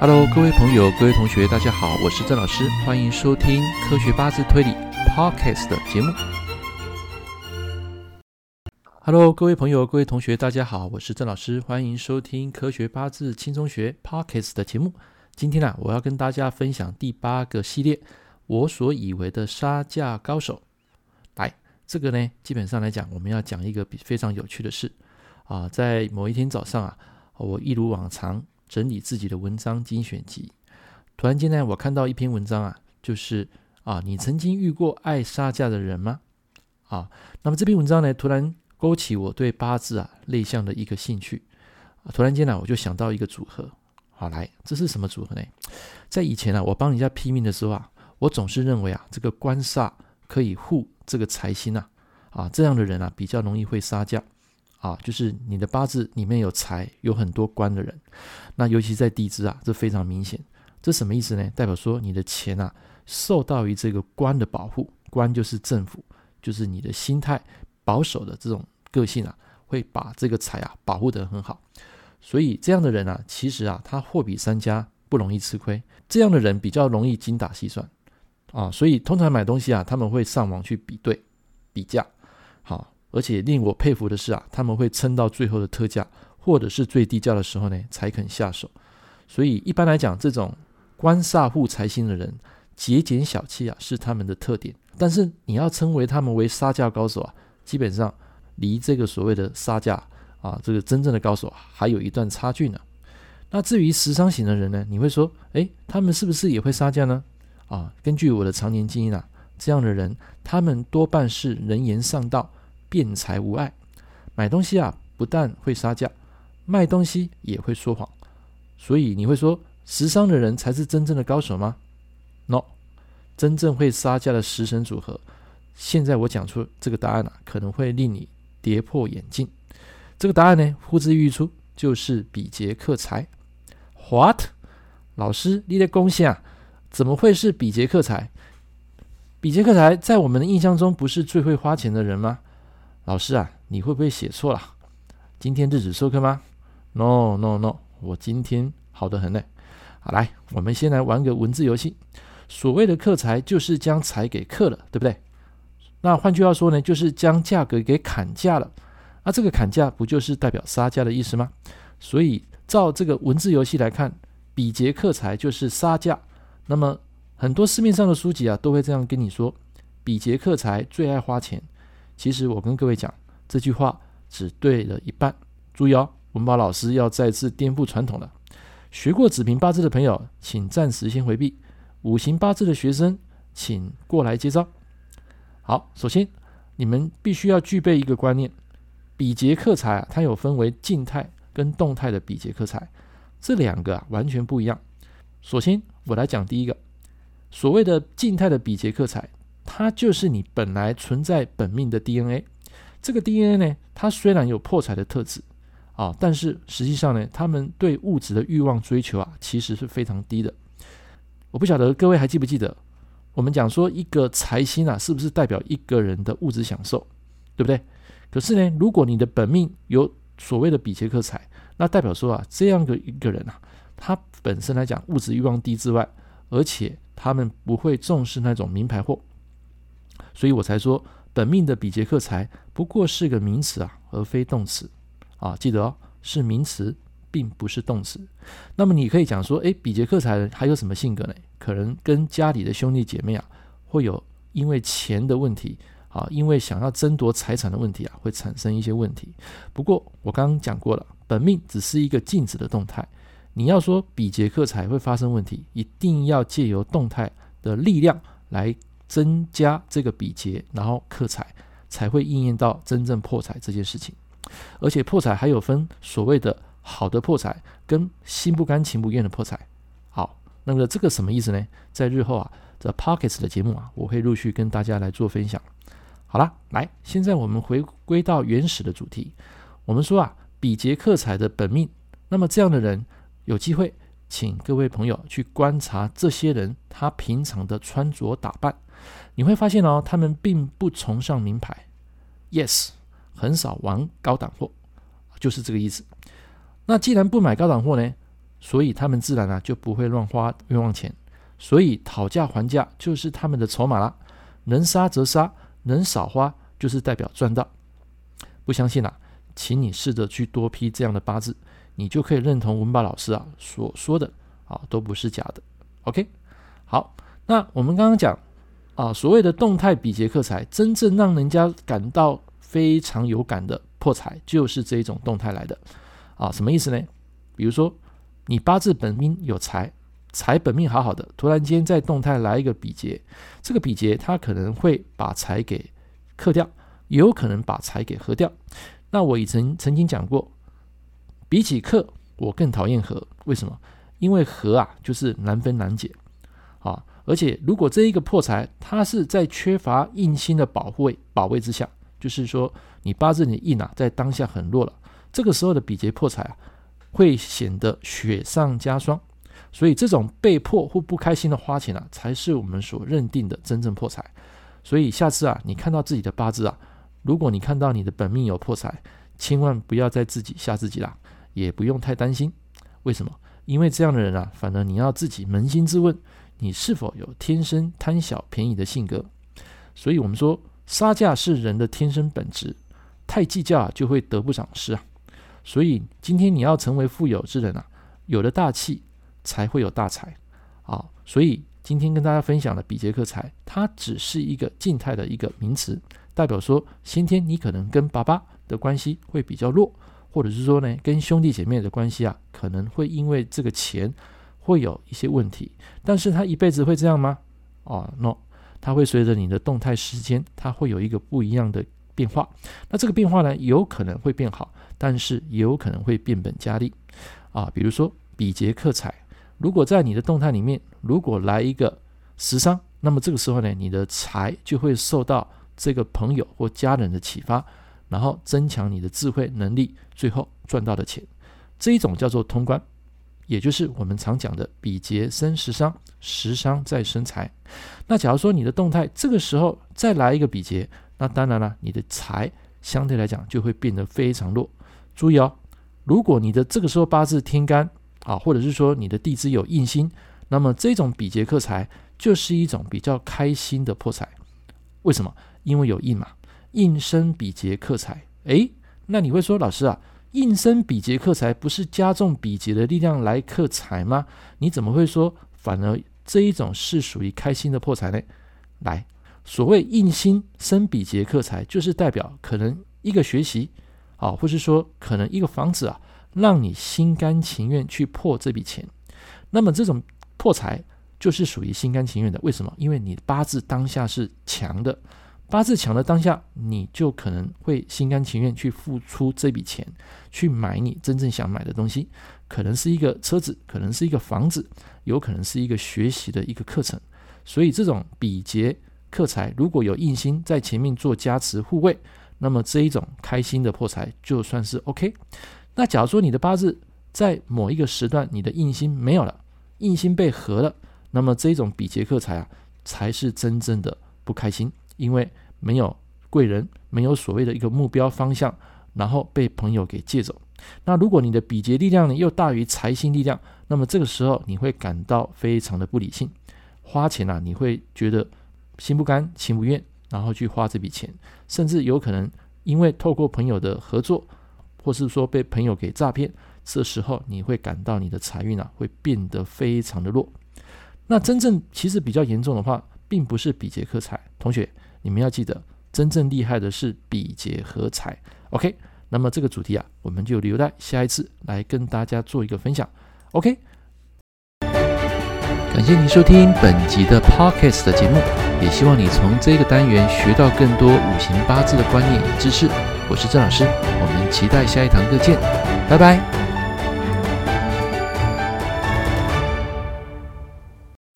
Hello，各位朋友、各位同学，大家好，我是郑老师，欢迎收听科学八字推理 Podcast 的节目。Hello，各位朋友、各位同学，大家好，我是郑老师，欢迎收听科学八字轻松学 Podcast 的节目。今天呢、我要跟大家分享第八个系列，我所以为的杀价高手。来，这个呢，基本上来讲，我们要讲一个比非常有趣的事啊，在某一天早上啊，我一如往常。整理自己的文章精选集，突然间呢，我看到一篇文章啊，就是啊，你曾经遇过爱杀价的人吗？啊，那么这篇文章呢，突然勾起我对八字啊内向的一个兴趣。突然间呢，我就想到一个组合，好来，这是什么组合呢？在以前啊，我帮人家批命的时候啊，我总是认为啊，这个官煞可以护这个财星啊，啊，这样的人啊，比较容易会杀价。啊，就是你的八字里面有财，有很多官的人，那尤其在地支啊，这非常明显。这什么意思呢？代表说你的钱啊，受到于这个官的保护，官就是政府，就是你的心态保守的这种个性啊，会把这个财啊保护得很好。所以这样的人啊，其实啊，他货比三家，不容易吃亏。这样的人比较容易精打细算啊，所以通常买东西啊，他们会上网去比对、比价，好。而且令我佩服的是啊，他们会撑到最后的特价或者是最低价的时候呢，才肯下手。所以一般来讲，这种官煞护财星的人，节俭小气啊，是他们的特点。但是你要称为他们为杀价高手啊，基本上离这个所谓的杀价啊，这个真正的高手还有一段差距呢。那至于食伤型的人呢，你会说，诶，他们是不是也会杀价呢？啊，根据我的常年经验啊，这样的人，他们多半是能言善道。辩才无碍，买东西啊，不但会杀价，卖东西也会说谎。所以你会说，食商的人才是真正的高手吗？No，真正会杀价的食神组合，现在我讲出这个答案啊，可能会令你跌破眼镜。这个答案呢，呼之欲出，就是比劫克财。What？老师，你的贡献啊，怎么会是比劫克财？比杰克财在我们的印象中，不是最会花钱的人吗？老师啊，你会不会写错了？今天日子授课吗？No No No，我今天好得很呢。好，来，我们先来玩个文字游戏。所谓的克财，就是将财给克了，对不对？那换句话说呢，就是将价格给砍价了。那这个砍价不就是代表杀价的意思吗？所以照这个文字游戏来看，比劫克财就是杀价。那么很多市面上的书籍啊，都会这样跟你说：比劫克财最爱花钱。其实我跟各位讲，这句话只对了一半。注意哦，文宝老师要再次颠覆传统了。学过子平八字的朋友，请暂时先回避；五行八字的学生，请过来接招。好，首先你们必须要具备一个观念：比劫克财啊，它有分为静态跟动态的比劫克财，这两个啊完全不一样。首先我来讲第一个，所谓的静态的比劫克财。它就是你本来存在本命的 DNA，这个 DNA 呢，它虽然有破财的特质啊，但是实际上呢，他们对物质的欲望追求啊，其实是非常低的。我不晓得各位还记不记得，我们讲说一个财星啊，是不是代表一个人的物质享受，对不对？可是呢，如果你的本命有所谓的比劫克财，那代表说啊，这样的一个人啊，他本身来讲物质欲望低之外，而且他们不会重视那种名牌货。所以我才说，本命的比劫克财不过是个名词啊，而非动词啊。记得哦，是名词，并不是动词。那么你可以讲说，诶，比劫克财还有什么性格呢？可能跟家里的兄弟姐妹啊，会有因为钱的问题啊，因为想要争夺财产的问题啊，会产生一些问题。不过我刚刚讲过了，本命只是一个静止的动态。你要说比劫克财会发生问题，一定要借由动态的力量来。增加这个比劫，然后克财，才会应验到真正破财这件事情。而且破财还有分所谓的好的破财，跟心不甘情不愿的破财。好，那么这个什么意思呢？在日后啊，，The Podcast 的节目啊，我会陆续跟大家来做分享。好了，来，现在我们回归到原始的主题。我们说啊，比劫克财的本命，那么这样的人有机会，请各位朋友去观察这些人他平常的穿着打扮。你会发现哦，他们并不崇尚名牌，yes，很少玩高档货，就是这个意思。那既然不买高档货呢，所以他们自然啊就不会乱花冤枉钱。所以讨价还价就是他们的筹码啦，能杀则杀，能少花就是代表赚到。不相信啊，请你试着去多批这样的八字，你就可以认同文宝老师啊所说的啊都不是假的。OK，好，那我们刚刚讲啊所谓的动态比劫克财，真正让人家感到非常有感的破财，就是这一种动态来的啊，什么意思呢？比如说你八字本命有财。财本命好好的，突然间在动态来一个比劫，这个比劫它可能会把财给克掉，也有可能把财给合掉。那我已曾曾经讲过，比起克，我更讨厌合。为什么？因为合啊，就是难分难解啊。而且如果这一个破财，它是在缺乏印星的保护保卫之下，就是说你八字你印啊，在当下很弱了，这个时候的比劫破财啊，会显得雪上加霜。所以这种被迫或不开心的花钱啊，才是我们所认定的真正破财。所以下次啊，你看到自己的八字啊，如果你看到你的本命有破财，千万不要再自己吓自己啦，也不用太担心。为什么？因为这样的人啊，反而你要自己扪心自问，你是否有天生贪小便宜的性格？所以我们说，杀价是人的天生本质，太计较，就会得不偿失啊。所以今天你要成为富有之人啊，有了大气。才会有大财啊！所以今天跟大家分享的比劫克财，它只是一个静态的一个名词，代表说先天你可能跟爸爸的关系会比较弱，或者是说呢，跟兄弟姐妹的关系啊，可能会因为这个钱会有一些问题。但是他一辈子会这样吗？哦，no，他会随着你的动态时间，它会有一个不一样的变化。那这个变化呢，有可能会变好，但是也有可能会变本加厉啊。比如说比劫克财。如果在你的动态里面，如果来一个食伤，那么这个时候呢，你的财就会受到这个朋友或家人的启发，然后增强你的智慧能力，最后赚到的钱，这一种叫做通关，也就是我们常讲的比劫生食伤，食伤再生财。那假如说你的动态这个时候再来一个比劫，那当然了，你的财相对来讲就会变得非常弱。注意哦，如果你的这个时候八字天干。啊，或者是说你的地支有印星，那么这种比劫克财就是一种比较开心的破财。为什么？因为有印嘛，印生比劫克财。诶，那你会说，老师啊，印生比劫克财不是加重比劫的力量来克财吗？你怎么会说反而这一种是属于开心的破财呢？来，所谓印星生比劫克财，就是代表可能一个学习啊，或是说可能一个房子啊。让你心甘情愿去破这笔钱，那么这种破财就是属于心甘情愿的。为什么？因为你八字当下是强的，八字强的当下，你就可能会心甘情愿去付出这笔钱，去买你真正想买的东西，可能是一个车子，可能是一个房子，有可能是一个学习的一个课程。所以这种比劫克财，如果有印星在前面做加持护卫，那么这一种开心的破财就算是 OK。那假如说你的八字在某一个时段，你的印星没有了，印星被合了，那么这种比劫克财啊，才是真正的不开心，因为没有贵人，没有所谓的一个目标方向，然后被朋友给借走。那如果你的比劫力量呢又大于财星力量，那么这个时候你会感到非常的不理性，花钱啊，你会觉得心不甘情不愿，然后去花这笔钱，甚至有可能因为透过朋友的合作。或是说被朋友给诈骗，这时候你会感到你的财运啊会变得非常的弱。那真正其实比较严重的话，并不是比劫克财，同学你们要记得，真正厉害的是比劫合财。OK，那么这个主题啊，我们就留待下一次来跟大家做一个分享。OK，感谢您收听本集的 Podcast 的节目，也希望你从这个单元学到更多五行八字的观念与知识。我是郑老师，我们期待下一堂课见，拜拜。